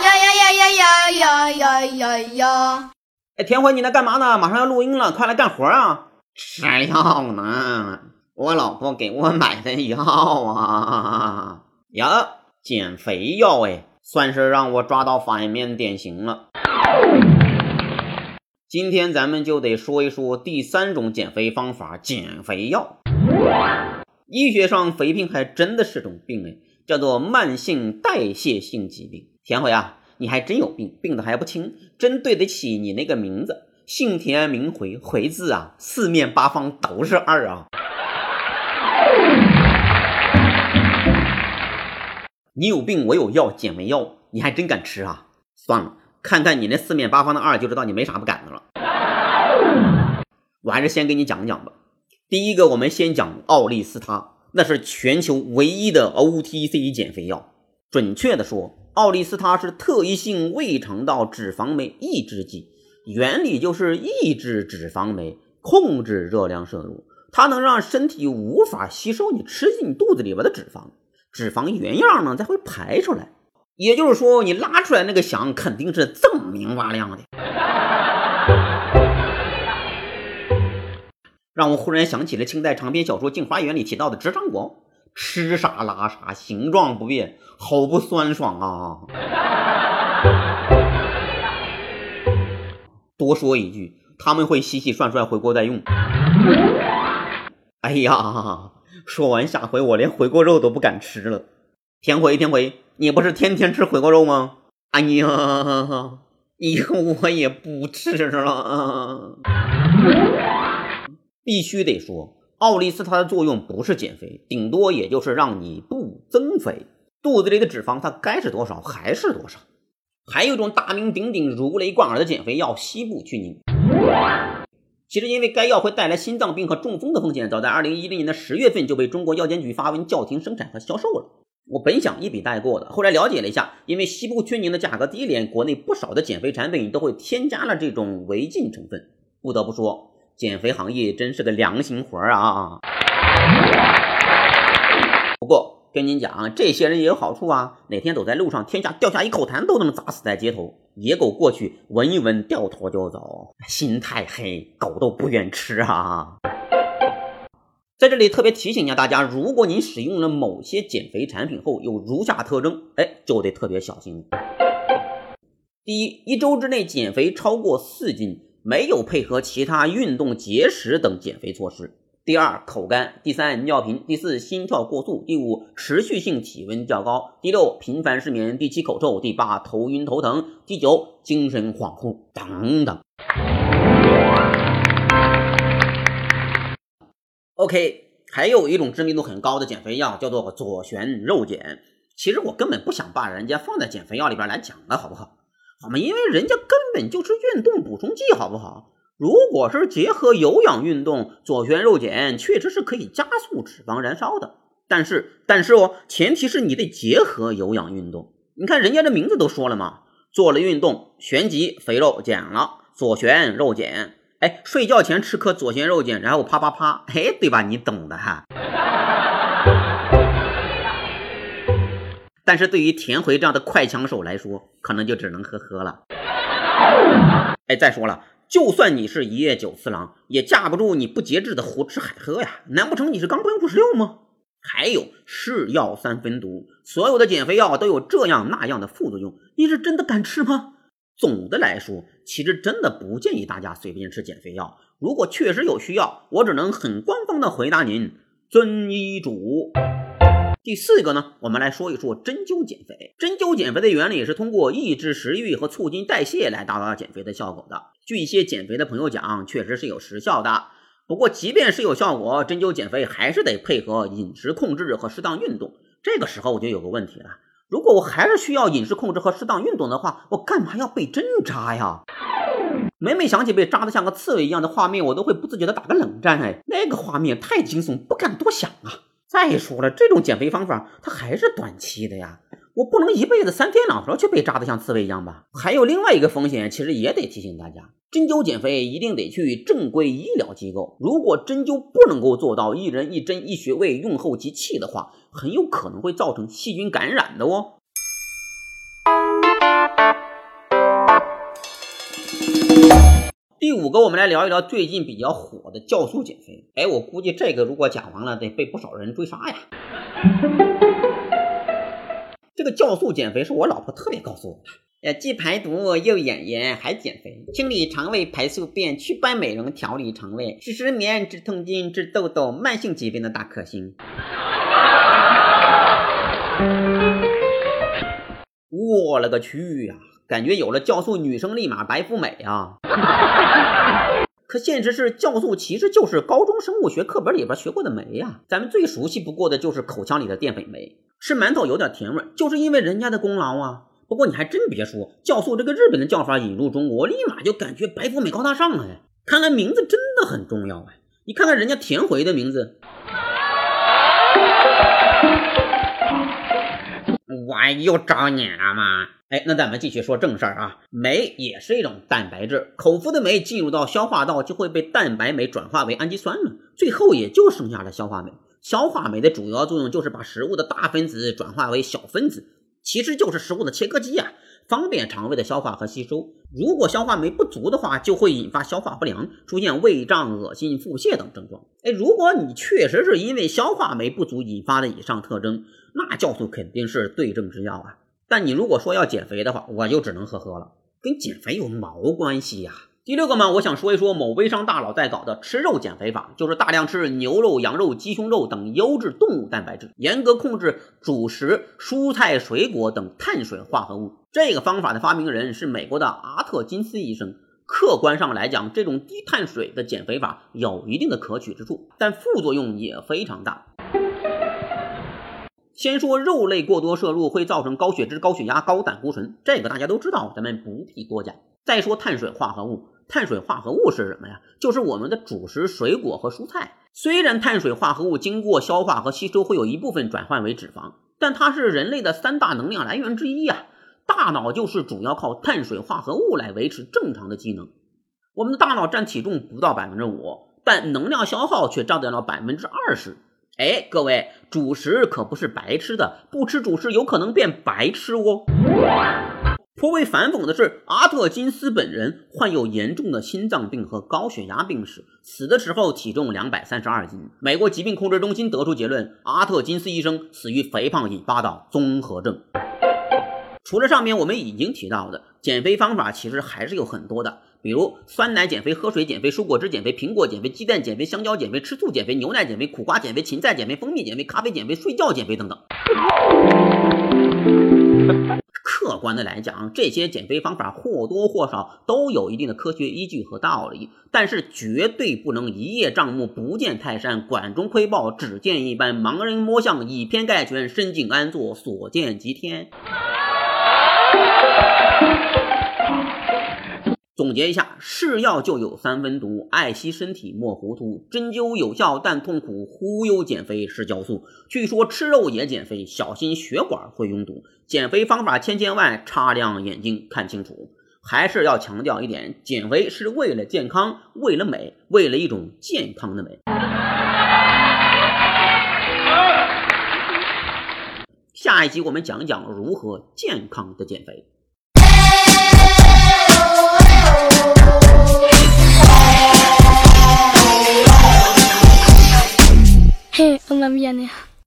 呀呀呀呀呀呀呀呀呀！哎，田辉，你在干嘛呢？马上要录音了，快来干活啊！吃药呢，我老婆给我买的药啊，呀，减肥药哎，算是让我抓到反面典型了。今天咱们就得说一说第三种减肥方法——减肥药。医学上，肥胖还真的是种病哎。叫做慢性代谢性疾病。田辉啊，你还真有病，病的还不轻，真对得起你那个名字。姓田名回，回字啊，四面八方都是二啊！你有病，我有药，减肥药，你还真敢吃啊？算了，看看你那四面八方的二，就知道你没啥不敢的了。我还是先给你讲讲吧。第一个，我们先讲奥利司他，那是全球唯一的 OTC 减肥药。准确的说，奥利司他是特异性胃肠道脂肪酶抑制剂。原理就是抑制脂肪酶，控制热量摄入。它能让身体无法吸收你吃进肚子里边的脂肪，脂肪原样呢才会排出来。也就是说，你拉出来那个翔肯定是锃明瓦亮的。让我忽然想起了清代长篇小说《镜花缘》里提到的直肠果，吃啥拉啥，形状不变，好不酸爽啊！多说一句，他们会洗洗涮涮，回锅再用。哎呀，说完下回我连回锅肉都不敢吃了。天回天回，你不是天天吃回锅肉吗？哎呀，以后我也不吃了。必须得说，奥利司他的作用不是减肥，顶多也就是让你不增肥，肚子里的脂肪它该是多少还是多少。还有一种大名鼎鼎、如雷贯耳的减肥药——西部曲宁。其实，因为该药会带来心脏病和中风的风险，早在2010年的十月份就被中国药监局发文叫停生产和销售了。我本想一笔带过的，后来了解了一下，因为西部曲宁的价格低廉，国内不少的减肥产品都会添加了这种违禁成分。不得不说，减肥行业真是个良心活儿啊！不过，跟您讲，这些人也有好处啊！哪天走在路上，天下掉下一口痰，都能砸死在街头。野狗过去闻一闻，掉头就走，心太黑，狗都不愿吃啊！在这里特别提醒一下大家，如果您使用了某些减肥产品后有如下特征，哎，就得特别小心。第一，一周之内减肥超过四斤，没有配合其他运动、节食等减肥措施。第二，口干；第三，尿频；第四，心跳过速；第五，持续性体温较高；第六，频繁失眠；第七，口臭；第八，头晕头疼；第九，精神恍惚等等。OK，还有一种知名度很高的减肥药叫做左旋肉碱。其实我根本不想把人家放在减肥药里边来讲了，好不好？好吗？因为人家根本就是运动补充剂，好不好？如果是结合有氧运动，左旋肉碱确实是可以加速脂肪燃烧的。但是，但是哦，前提是你得结合有氧运动。你看人家这名字都说了嘛，做了运动，旋即肥肉减了，左旋肉碱。哎，睡觉前吃颗左旋肉碱，然后啪啪啪，哎，对吧？你懂的哈。但是对于田回这样的快枪手来说，可能就只能呵呵了。哎，再说了。就算你是一夜九次郎，也架不住你不节制的胡吃海喝呀！难不成你是钢棍五十六吗？还有是药三分毒，所有的减肥药都有这样那样的副作用，你是真的敢吃吗？总的来说，其实真的不建议大家随便吃减肥药。如果确实有需要，我只能很官方的回答您：遵医嘱。第四个呢，我们来说一说针灸减肥。针灸减肥的原理是通过抑制食欲和促进代谢来达到减肥的效果的。据一些减肥的朋友讲，确实是有实效的。不过，即便是有效果，针灸减肥还是得配合饮食控制和适当运动。这个时候我就有个问题了：如果我还是需要饮食控制和适当运动的话，我干嘛要被针扎呀？每每想起被扎得像个刺猬一样的画面，我都会不自觉地打个冷战。哎，那个画面太惊悚，不敢多想啊。再说了，这种减肥方法它还是短期的呀，我不能一辈子三天两头就被扎得像刺猬一样吧？还有另外一个风险，其实也得提醒大家，针灸减肥一定得去正规医疗机构。如果针灸不能够做到一人一针一穴位用后即弃的话，很有可能会造成细菌感染的哦。第五个，我们来聊一聊最近比较火的酵素减肥。哎，我估计这个如果讲完了，得被不少人追杀呀。这个酵素减肥是我老婆特别告诉我的。呃，既排毒又养颜还减肥，清理肠胃排宿便，祛斑美容调理肠胃，治失眠治痛经治痘痘，慢性疾病的大克星。我勒个去呀！感觉有了酵素，女生立马白富美啊！可现实是，酵素其实就是高中生物学课本里边学过的酶呀。咱们最熟悉不过的就是口腔里的淀粉酶。吃馒头有点甜味，就是因为人家的功劳啊。不过你还真别说，酵素这个日本的叫法引入中国，立马就感觉白富美高大上了呀！看来名字真的很重要啊！你看看人家田回的名字，我又找你了吗？哎，那咱们继续说正事儿啊。酶也是一种蛋白质，口服的酶进入到消化道就会被蛋白酶转化为氨基酸了，最后也就剩下了消化酶。消化酶的主要作用就是把食物的大分子转化为小分子。其实就是食物的切割机啊，方便肠胃的消化和吸收。如果消化酶不足的话，就会引发消化不良，出现胃胀、恶心、腹泻等症状。哎，如果你确实是因为消化酶不足引发的以上特征，那酵素肯定是对症之药啊。但你如果说要减肥的话，我就只能呵呵了，跟减肥有毛关系呀？第六个嘛，我想说一说某微商大佬在搞的吃肉减肥法，就是大量吃牛肉、羊肉、鸡胸肉等优质动物蛋白质，严格控制主食、蔬菜、水果等碳水化合物。这个方法的发明人是美国的阿特金斯医生。客观上来讲，这种低碳水的减肥法有一定的可取之处，但副作用也非常大。先说肉类过多摄入会造成高血脂、高血压、高胆固醇，这个大家都知道，咱们不必多讲。再说碳水化合物，碳水化合物是什么呀？就是我们的主食、水果和蔬菜。虽然碳水化合物经过消化和吸收会有一部分转换为脂肪，但它是人类的三大能量来源之一呀。大脑就是主要靠碳水化合物来维持正常的机能。我们的大脑占体重不到百分之五，但能量消耗却占到了百分之二十。哎，各位，主食可不是白吃的，不吃主食有可能变白痴哦。颇为反讽的是，阿特金斯本人患有严重的心脏病和高血压病史，死的时候体重两百三十二斤。美国疾病控制中心得出结论：阿特金斯医生死于肥胖引发的综合症。除了上面我们已经提到的减肥方法，其实还是有很多的，比如酸奶减肥、喝水减肥、蔬果汁减肥、苹果减肥、鸡蛋减肥、香蕉减肥、吃醋减肥、牛奶减肥、苦瓜减肥、芹菜减肥、蜂蜜减肥、咖啡减肥、睡觉减肥等等。客观的来讲，这些减肥方法或多或少都有一定的科学依据和道理，但是绝对不能一叶障目、不见泰山、管中窥豹、只见一斑、盲人摸象、以偏概全、深井安坐、所见即天。总结一下，是药就有三分毒，爱惜身体莫糊涂。针灸有效但痛苦，忽悠减肥是酵素。据说吃肉也减肥，小心血管会拥堵。减肥方法千千万，擦亮眼睛看清楚。还是要强调一点，减肥是为了健康，为了美，为了一种健康的美。下一集我们讲讲如何健康的减肥。Hey, on va bien